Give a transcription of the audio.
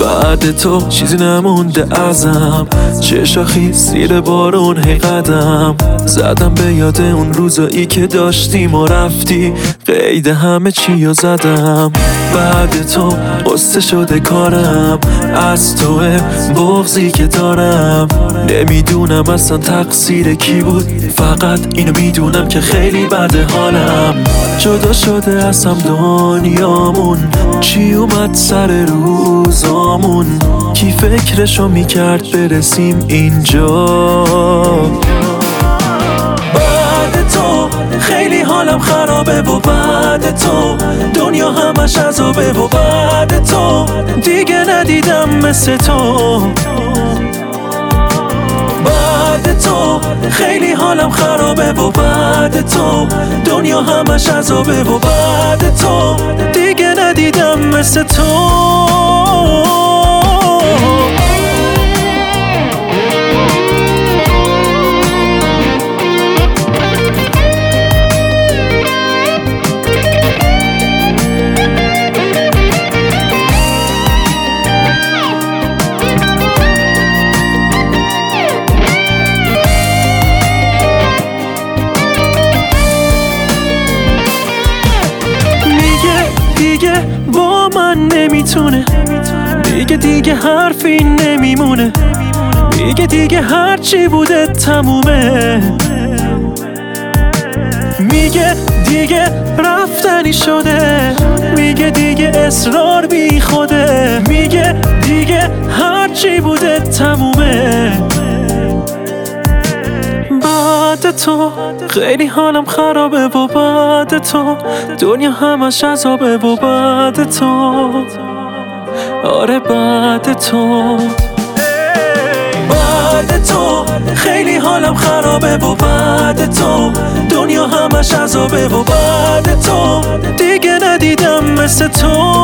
بعد تو چیزی نمونده ازم. چه شاخی زیر بارون هی قدم. زدم به یاد اون روزایی که داشتیم و رفتی. قید همه چی و زدم. بعد تو قصه شده کارم. از تو بغزی که دارم. نمی‌دونم اصلا تقصیر کی بود. فقط اینو می‌دونم که خیلی بد حالم. جدا شده ازم دنیامون. چی اومد سر روزامون کی فکرشو می‌کرد برسیم اینجا؟ بعد تو خیلی حالم خرابه و بعد تو دنیا همش عذابه و بعد تو دیگه ندیدم مثل تو. بعد تو خیلی حالم خرابه و بعد تو دنیا همش عذابه و بعد تو دیگه ندیدم مثل تو. با من نمی‌تونه. میگه دیگه حرفی نمیمونه. میگه دیگه هرچی بوده تمومه. میگه دیگه رفتنی شده. میگه دیگه اصرار بی خوده میگه دیگه هرچی بوده تمومه. بعد تو. خیلی حالم خرابه و بعد تو. دنیا همش عذابه و بعد تو. آره بعد تو. بعد تو. خیلی حالم خرابه و بعد تو. دنیا همش عذابه و بعد تو. دیگه ندیدم مثل تو.